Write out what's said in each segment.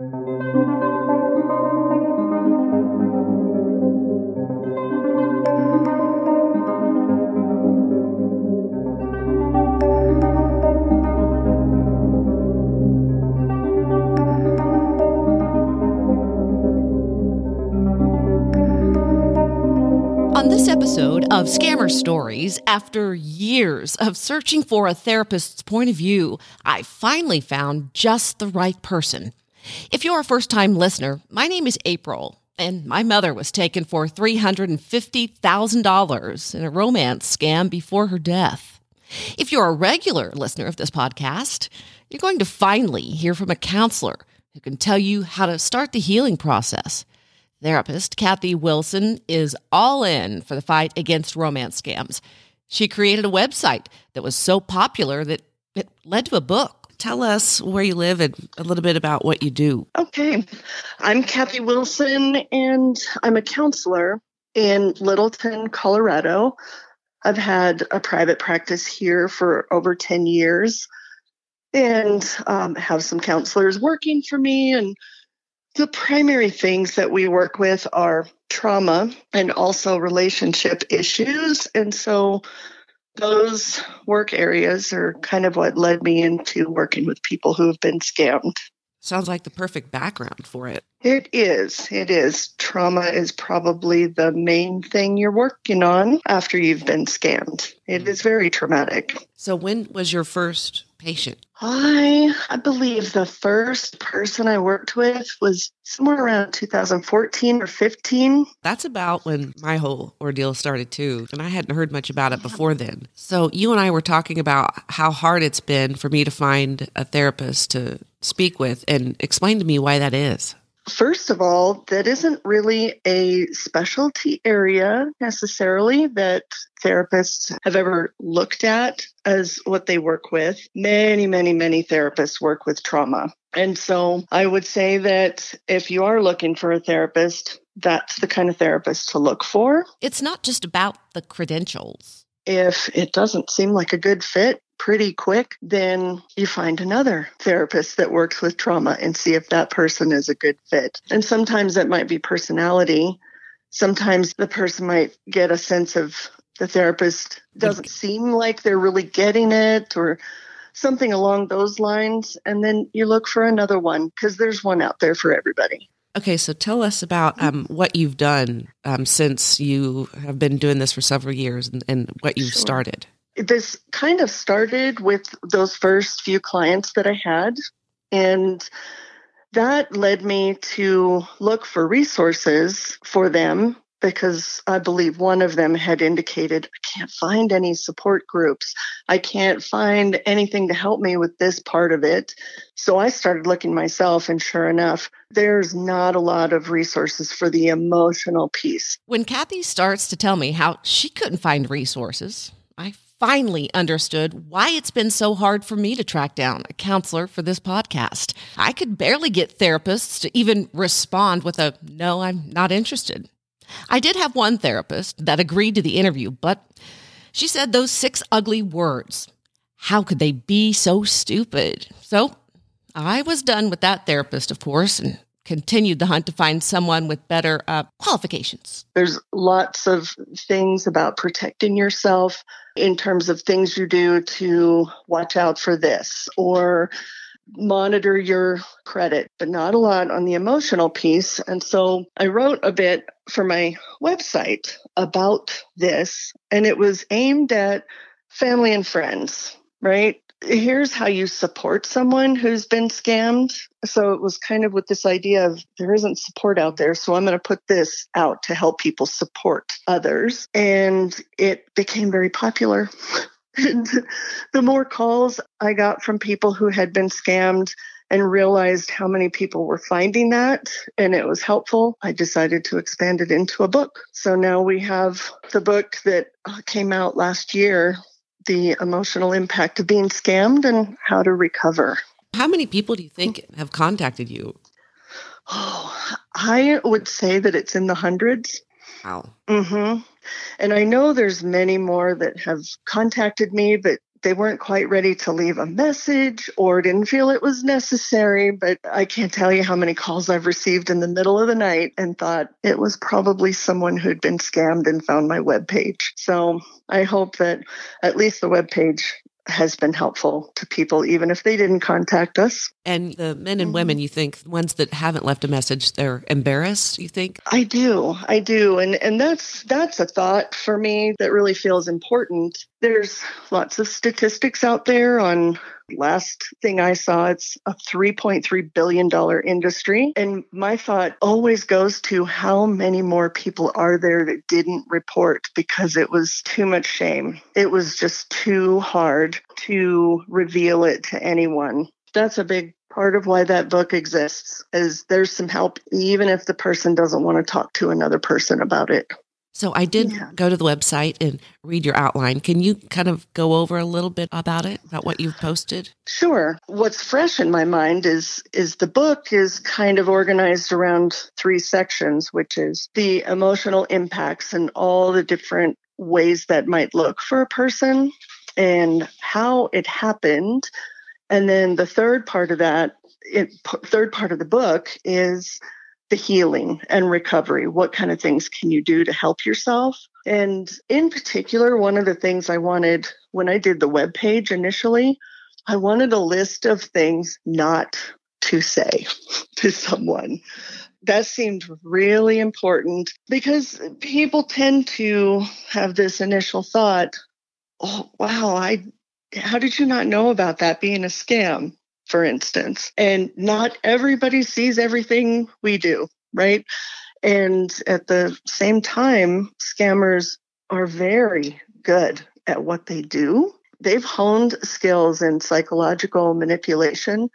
On this episode of Scammer Stories, after years of searching for a therapist's point of view, I finally found just the right person. If you're a first time listener, my name is April, and my mother was taken for $350,000 in a romance scam before her death. If you're a regular listener of this podcast, you're going to finally hear from a counselor who can tell you how to start the healing process. Therapist Kathy Wilson is all in for the fight against romance scams. She created a website that was so popular that it led to a book. Tell us where you live and a little bit about what you do. Okay. I'm Kathy Wilson, and I'm a counselor in Littleton, Colorado. I've had a private practice here for over 10 years and um, have some counselors working for me and the primary things that we work with are trauma and also relationship issues. And so those work areas are kind of what led me into working with people who have been scammed. Sounds like the perfect background for it. It is. It is. Trauma is probably the main thing you're working on after you've been scammed. It mm-hmm. is very traumatic. So, when was your first patient? I I believe the first person I worked with was somewhere around 2014 or 15. That's about when my whole ordeal started too, and I hadn't heard much about it before then. So you and I were talking about how hard it's been for me to find a therapist to speak with and explain to me why that is. First of all, that isn't really a specialty area necessarily that therapists have ever looked at as what they work with. Many, many, many therapists work with trauma. And so I would say that if you are looking for a therapist, that's the kind of therapist to look for. It's not just about the credentials. If it doesn't seem like a good fit, pretty quick, then you find another therapist that works with trauma and see if that person is a good fit. And sometimes it might be personality. Sometimes the person might get a sense of the therapist doesn't seem like they're really getting it or something along those lines. And then you look for another one because there's one out there for everybody. Okay, so tell us about um, what you've done um, since you have been doing this for several years and, and what you've Sure. started. this kind of started with those first few clients that I had. And that led me to look for resources for them because I believe one of them had indicated, I can't find any support groups. I can't find anything to help me with this part of it. So I started looking myself, and sure enough, there's not a lot of resources for the emotional piece. When Kathy starts to tell me how she couldn't find resources, I finally understood why it's been so hard for me to track down a counselor for this podcast. I could barely get therapists to even respond with a no, I'm not interested. I did have one therapist that agreed to the interview, but she said those six ugly words. How could they be so stupid? So I was done with that therapist, of course, and continued the hunt to find someone with better uh, qualifications. There's lots of things about protecting yourself in terms of things you do to watch out for this or monitor your credit, but not a lot on the emotional piece. And so I wrote a bit for my website about this, and it was aimed at family and friends, right? Here's how you support someone who's been scammed. So it was kind of with this idea of there isn't support out there. So I'm going to put this out to help people support others. And it became very popular. And the more calls I got from people who had been scammed and realized how many people were finding that and it was helpful, I decided to expand it into a book. So now we have the book that uh, came out last year The Emotional Impact of Being Scammed and How to Recover. How many people do you think have contacted you? Oh, I would say that it's in the hundreds. Wow. hmm And I know there's many more that have contacted me, but they weren't quite ready to leave a message or didn't feel it was necessary. But I can't tell you how many calls I've received in the middle of the night and thought it was probably someone who'd been scammed and found my webpage. So I hope that at least the webpage has been helpful to people, even if they didn't contact us. And the men and mm-hmm. women, you think, ones that haven't left a message, they're embarrassed, you think? I do. I do. And and that's that's a thought for me that really feels important. There's lots of statistics out there on last thing I saw, it's a $3.3 billion industry. And my thought always goes to how many more people are there that didn't report because it was too much shame. It was just too hard to reveal it to anyone that's a big part of why that book exists is there's some help even if the person doesn't want to talk to another person about it so i did yeah. go to the website and read your outline. Can you kind of go over a little bit about it about what you've posted? Sure. What's fresh in my mind is is the book is kind of organized around three sections which is the emotional impacts and all the different ways that might look for a person and how it happened. And then the third part of that, it, third part of the book is the healing and recovery. What kind of things can you do to help yourself? And in particular, one of the things I wanted when I did the web page initially, I wanted a list of things not to say to someone. That seemed really important because people tend to have this initial thought, oh, wow, I how did you not know about that being a scam, for instance? And not everybody sees everything we do, right? And at the same time, scammers are very good at what they do. They've honed skills in psychological manipulation,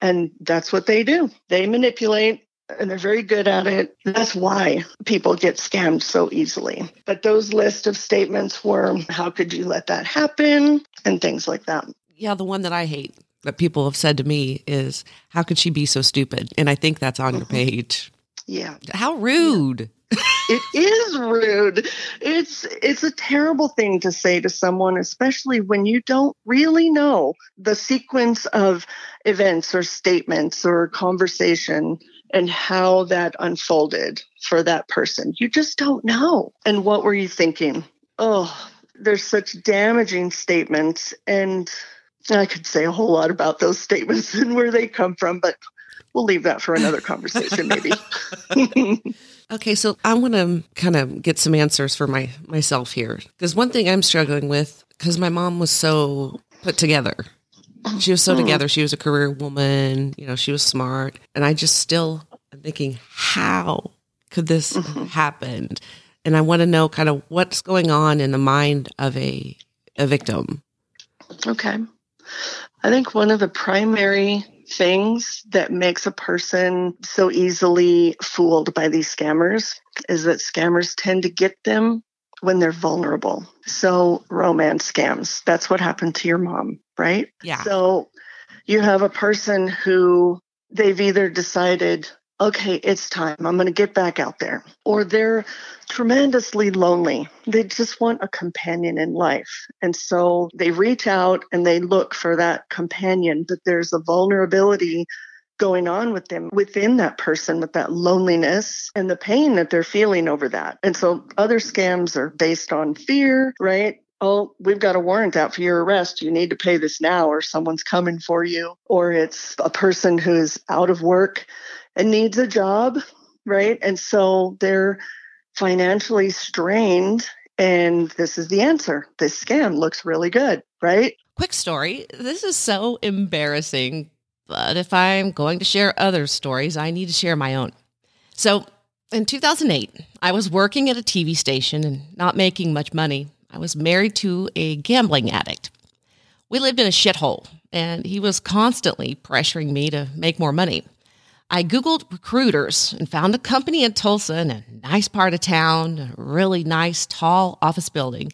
and that's what they do. They manipulate and they're very good at it. That's why people get scammed so easily. But those list of statements were how could you let that happen and things like that. Yeah, the one that I hate that people have said to me is how could she be so stupid? And I think that's on mm-hmm. your page. Yeah. How rude. Yeah. it is rude. It's it's a terrible thing to say to someone especially when you don't really know the sequence of events or statements or conversation and how that unfolded for that person. You just don't know. And what were you thinking? Oh, there's such damaging statements. And I could say a whole lot about those statements and where they come from, but we'll leave that for another conversation, maybe. okay, so I want to kind of get some answers for my myself here because one thing I'm struggling with because my mom was so put together she was so mm. together. She was a career woman. You know, she was smart. And I just still am thinking, how could this mm-hmm. happen? And I want to know kind of what's going on in the mind of a a victim. Okay. I think one of the primary things that makes a person so easily fooled by these scammers is that scammers tend to get them when they're vulnerable. So, romance scams, that's what happened to your mom, right? Yeah. So, you have a person who they've either decided, okay, it's time, I'm going to get back out there, or they're tremendously lonely. They just want a companion in life. And so they reach out and they look for that companion, but there's a vulnerability going on with them within that person with that loneliness and the pain that they're feeling over that. And so other scams are based on fear, right? Oh, we've got a warrant out for your arrest. You need to pay this now, or someone's coming for you. Or it's a person who's out of work and needs a job, right? And so they're financially strained. And this is the answer. This scam looks really good, right? Quick story. This is so embarrassing but if I'm going to share other stories, I need to share my own. So in 2008, I was working at a TV station and not making much money. I was married to a gambling addict. We lived in a shithole, and he was constantly pressuring me to make more money. I Googled recruiters and found a company in Tulsa in a nice part of town, a really nice, tall office building.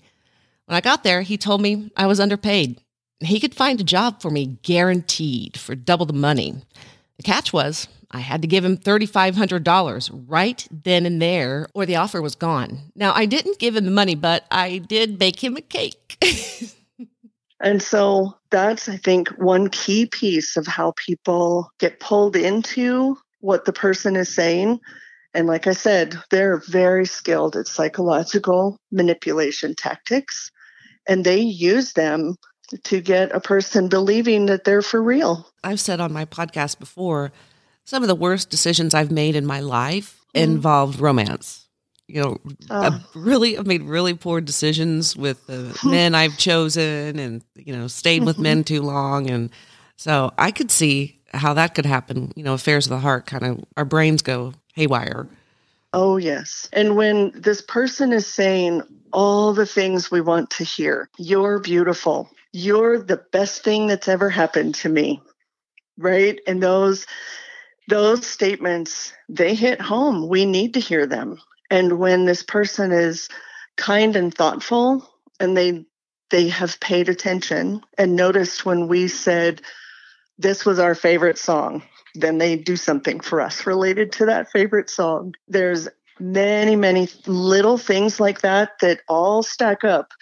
When I got there, he told me I was underpaid he could find a job for me guaranteed for double the money. The catch was I had to give him $3,500 right then and there, or the offer was gone. Now, I didn't give him the money, but I did bake him a cake. And so that's, I think, one key piece of how people get pulled into what the person is saying. And like I said, they're very skilled at psychological manipulation tactics, and they use them to get a person believing that they're for real. I've said on my podcast before, some of the worst decisions I've made in my life mm. involved romance. You know, oh. I really I've made really poor decisions with the men I've chosen and you know, stayed with men too long and so I could see how that could happen, you know, affairs of the heart kind of our brains go haywire. Oh, yes. And when this person is saying all the things we want to hear, you're beautiful, you're the best thing that's ever happened to me right and those those statements they hit home. We need to hear them. And when this person is kind and thoughtful and they they have paid attention and noticed when we said this was our favorite song then they do something for us related to that favorite song. There's many many little things like that that all stack up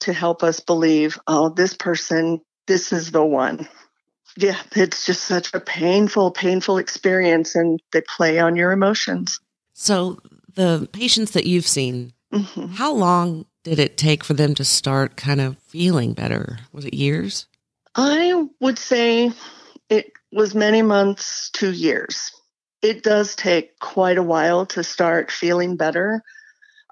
to help us believe, oh, this person, this is the one. Yeah, it's just such a painful, painful experience, and they play on your emotions. So, the patients that you've seen, mm-hmm. how long did it take for them to start kind of feeling better? Was it years? I would say it was many months to years. It does take quite a while to start feeling better.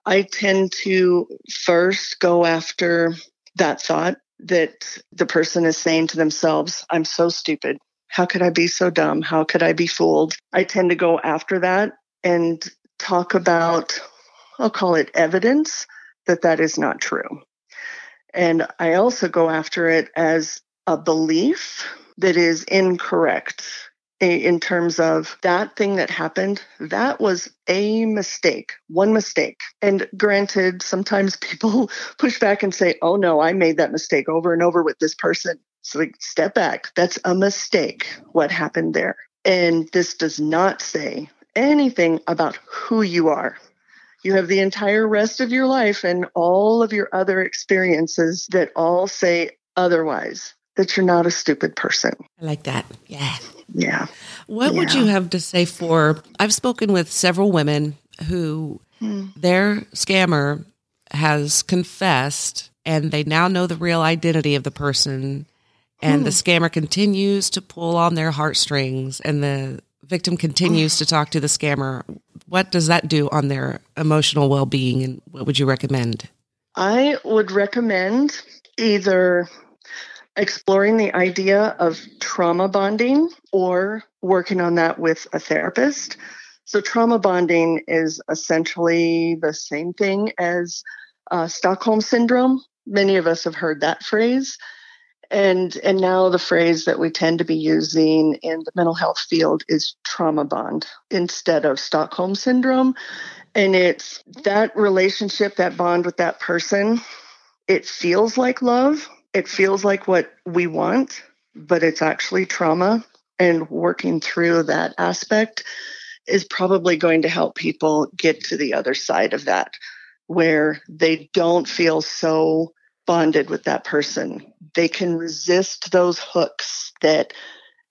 I tend to first go after that thought that the person is saying to themselves, I'm so stupid. How could I be so dumb? How could I be fooled? I tend to go after that and talk about, I'll call it evidence that that is not true. And I also go after it as a belief that is incorrect in terms of that thing that happened, that was a mistake, one mistake. And granted, sometimes people push back and say, oh no, I made that mistake over and over with this person. So like, step back. That's a mistake. What happened there? And this does not say anything about who you are. You have the entire rest of your life and all of your other experiences that all say otherwise, that you're not a stupid person. I like that. Yeah. Yeah. What yeah. would you have to say for? I've spoken with several women who hmm. their scammer has confessed and they now know the real identity of the person and hmm. the scammer continues to pull on their heartstrings and the victim continues to talk to the scammer what does that do on their emotional well-being and what would you recommend i would recommend either exploring the idea of trauma bonding or working on that with a therapist. So, trauma bonding is essentially the same thing as uh, Stockholm syndrome. Many of us have heard that phrase. And, and now the phrase that we tend to be using in the mental health field is trauma bond instead of Stockholm syndrome. And it's that relationship, that bond with that person. It feels like love, it feels like what we want, but it's actually trauma. And working through that aspect is probably going to help people get to the other side of that, where they don't feel so bonded with that person. They can resist those hooks that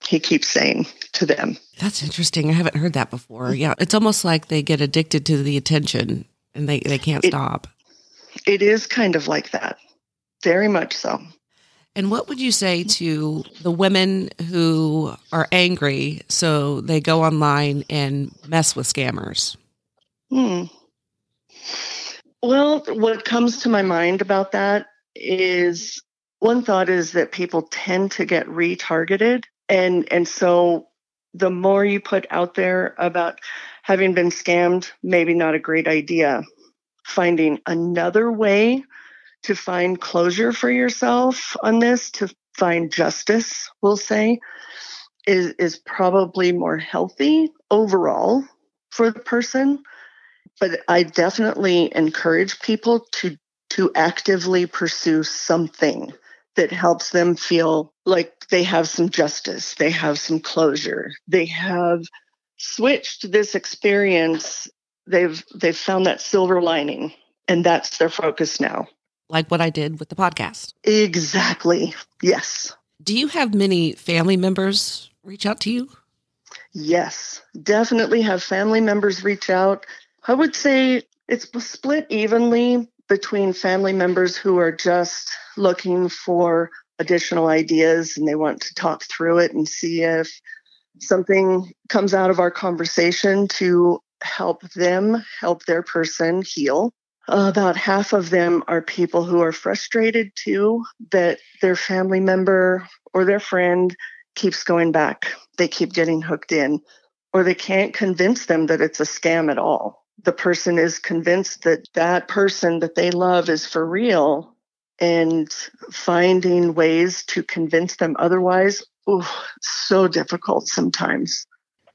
he keeps saying to them. That's interesting. I haven't heard that before. Yeah, it's almost like they get addicted to the attention and they, they can't it, stop. It is kind of like that. Very much so. And what would you say to the women who are angry so they go online and mess with scammers? Hmm. Well, what comes to my mind about that is one thought is that people tend to get retargeted and and so the more you put out there about having been scammed, maybe not a great idea. Finding another way to find closure for yourself on this, to find justice, we'll say, is, is probably more healthy overall for the person. But I definitely encourage people to to actively pursue something that helps them feel like they have some justice, they have some closure, they have switched this experience. They've they've found that silver lining, and that's their focus now like what I did with the podcast. Exactly. Yes. Do you have many family members reach out to you? Yes, definitely have family members reach out. I would say it's split evenly between family members who are just looking for additional ideas and they want to talk through it and see if something comes out of our conversation to help them help their person heal. About half of them are people who are frustrated too that their family member or their friend keeps going back. They keep getting hooked in, or they can't convince them that it's a scam at all. The person is convinced that that person that they love is for real and finding ways to convince them otherwise. Oh, so difficult sometimes.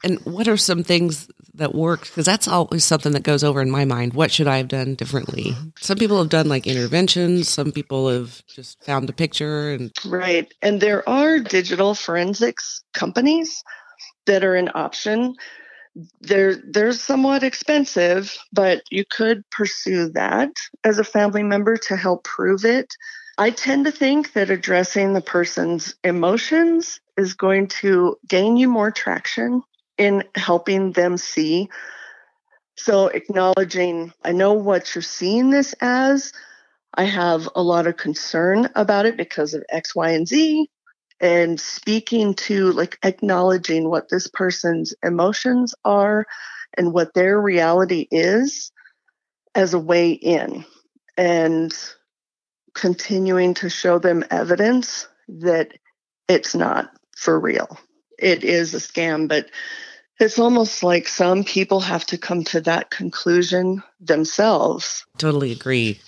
And what are some things that work? Because that's always something that goes over in my mind. What should I have done differently? Some people have done like interventions. Some people have just found a picture and right. And there are digital forensics companies that are an option. They're they're somewhat expensive, but you could pursue that as a family member to help prove it. I tend to think that addressing the person's emotions is going to gain you more traction in helping them see. So, acknowledging, I know what you're seeing this as. I have a lot of concern about it because of X, Y, and Z. And speaking to, like, acknowledging what this person's emotions are and what their reality is as a way in. And continuing to show them evidence that it's not for real. It is a scam, but it's almost like some people have to come to that conclusion themselves. Totally agree.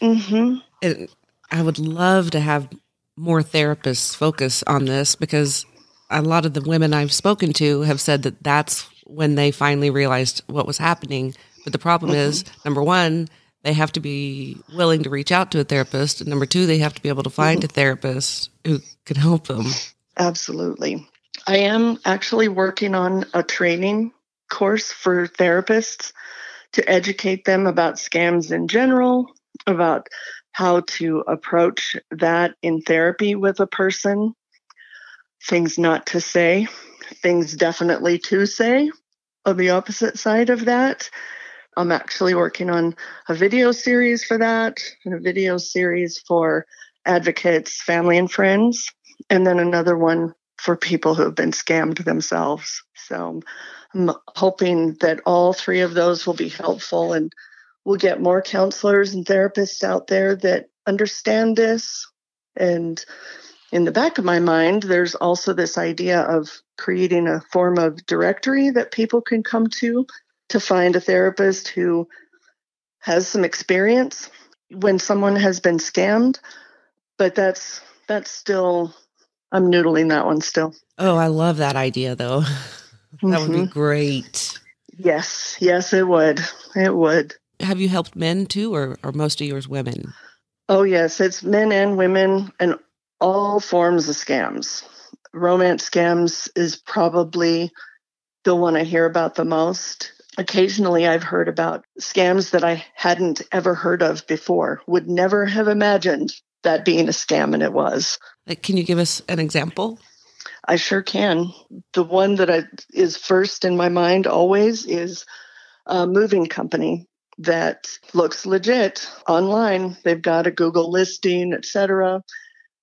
Mm-hmm. And I would love to have more therapists focus on this because a lot of the women I've spoken to have said that that's when they finally realized what was happening. But the problem mm-hmm. is, number one, they have to be willing to reach out to a therapist. And number two, they have to be able to find mm-hmm. a therapist who can help them. Absolutely. I am actually working on a training course for therapists to educate them about scams in general, about how to approach that in therapy with a person, things not to say, things definitely to say on the opposite side of that. I'm actually working on a video series for that and a video series for advocates, family, and friends, and then another one for people who have been scammed themselves. So I'm hoping that all three of those will be helpful and we'll get more counselors and therapists out there that understand this. And in the back of my mind, there's also this idea of creating a form of directory that people can come to to find a therapist who has some experience when someone has been scammed. But that's that's still I'm noodling that one still. Oh, I love that idea though. that mm-hmm. would be mm-hmm. great. Yes, yes, it would. It would. Have you helped men too, or, or most of yours women? Oh, yes, it's men and women and all forms of scams. Romance scams is probably the one I hear about the most. Occasionally, I've heard about scams that I hadn't ever heard of before, would never have imagined that being a scam, and it was. Can you give us an example? I sure can. The one that I, is first in my mind always is a moving company that looks legit online. They've got a Google listing, etc.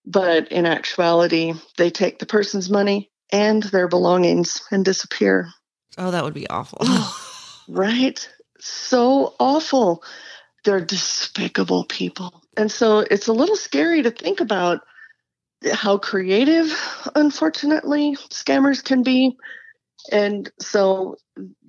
But in actuality, they take the person's money and their belongings and disappear. Oh, that would be awful. right? So awful. They're despicable people. And so it's a little scary to think about how creative, unfortunately, scammers can be. And so,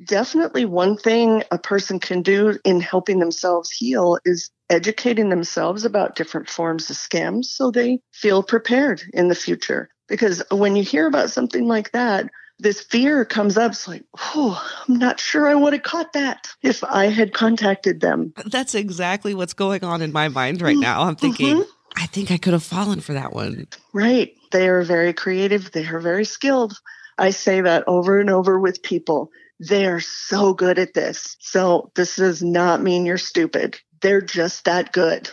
definitely, one thing a person can do in helping themselves heal is educating themselves about different forms of scams so they feel prepared in the future. Because when you hear about something like that, this fear comes up. It's like, oh, I'm not sure I would have caught that if I had contacted them. That's exactly what's going on in my mind right now. I'm thinking, mm-hmm. I think I could have fallen for that one. Right. They are very creative, they are very skilled. I say that over and over with people. They are so good at this. So this does not mean you're stupid. They're just that good.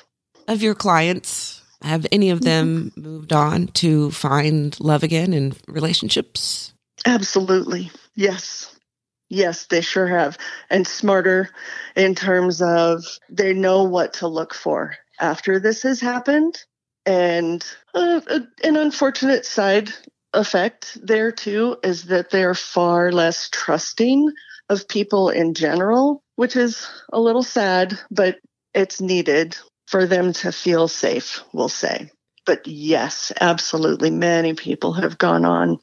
of your clients, have any of them moved on to find love again in relationships? Absolutely. Yes. Yes, they sure have. And smarter in terms of they know what to look for after this has happened. And uh, an unfortunate side effect there too is that they're far less trusting of people in general, which is a little sad, but it's needed for them to feel safe, we'll say. But yes, absolutely. Many people have gone on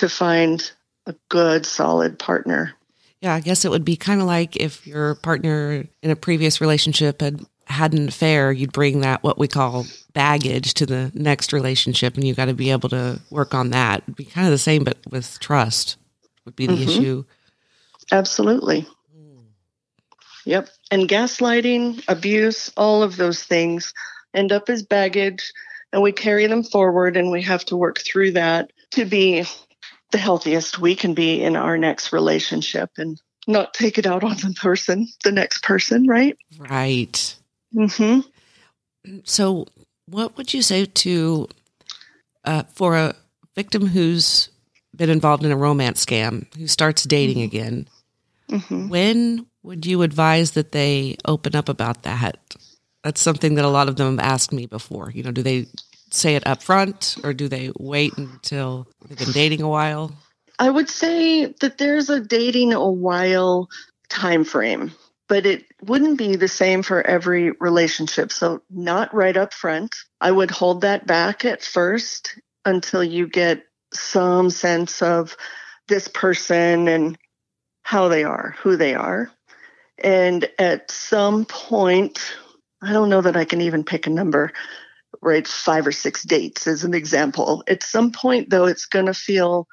to find a good, solid partner. Yeah, I guess it would be kind of like if your partner in a previous relationship had had an affair, you'd bring that what we call baggage to the next relationship, and you got to be able to work on that. It'd be kind of the same, but with trust would be the mm-hmm. issue. Absolutely. Yep. And gaslighting, abuse, all of those things end up as baggage, and we carry them forward, and we have to work through that to be the healthiest we can be in our next relationship and not take it out on the person, the next person, right? Right. hmm So, what would you say to uh, for a victim who's been involved in a romance scam who starts dating mm-hmm. again? Mm-hmm. When would you advise that they open up about that? That's something that a lot of them have asked me before. You know, do they say it up front or do they wait until they've been dating a while? I would say that there's a dating a while time frame, but it wouldn't be the same for every relationship. So not right up front. I would hold that back at first until you get some sense of this person and how they are, who they are. And at some point, I don't know that I can even pick a number, right? Five or six dates as an example. At some point, though, it's going to feel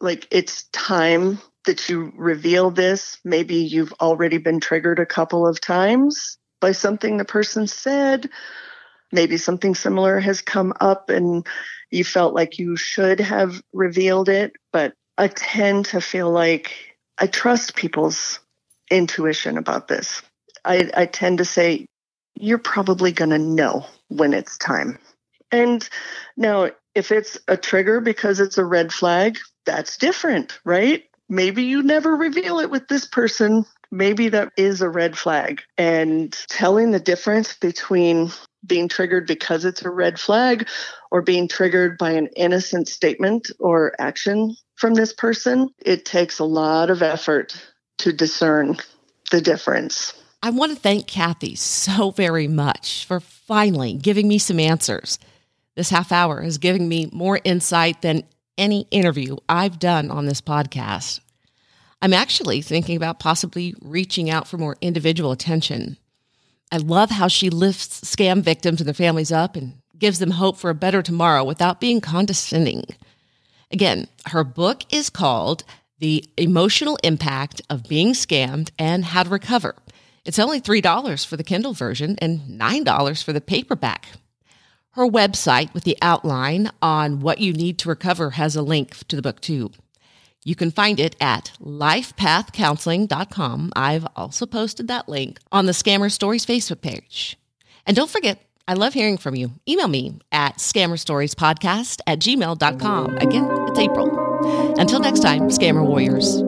like it's time that you reveal this. Maybe you've already been triggered a couple of times by something the person said. Maybe something similar has come up and you felt like you should have revealed it. But I tend to feel like I trust people's intuition about this. I, I tend to say, you're probably going to know when it's time. And now, if it's a trigger because it's a red flag, that's different, right? Maybe you never reveal it with this person. Maybe that is a red flag. And telling the difference between being triggered because it's a red flag or being triggered by an innocent statement or action from this person, it takes a lot of effort to discern the difference. I want to thank Kathy so very much for finally giving me some answers. This half hour has given me more insight than any interview I've done on this podcast. I'm actually thinking about possibly reaching out for more individual attention. I love how she lifts scam victims and their families up and gives them hope for a better tomorrow without being condescending. Again, her book is called The Emotional Impact of Being Scammed and How to Recover. It's only $3 for the Kindle version and $9 for the paperback. Her website with the outline on what you need to recover has a link to the book too. You can find it at lifepathcounseling.com. I've also posted that link on the Scammer Stories Facebook page. And don't forget, I love hearing from you. Email me at scammerstoriespodcast at gmail.com. Again, it's April. Until next time, Scammer Warriors.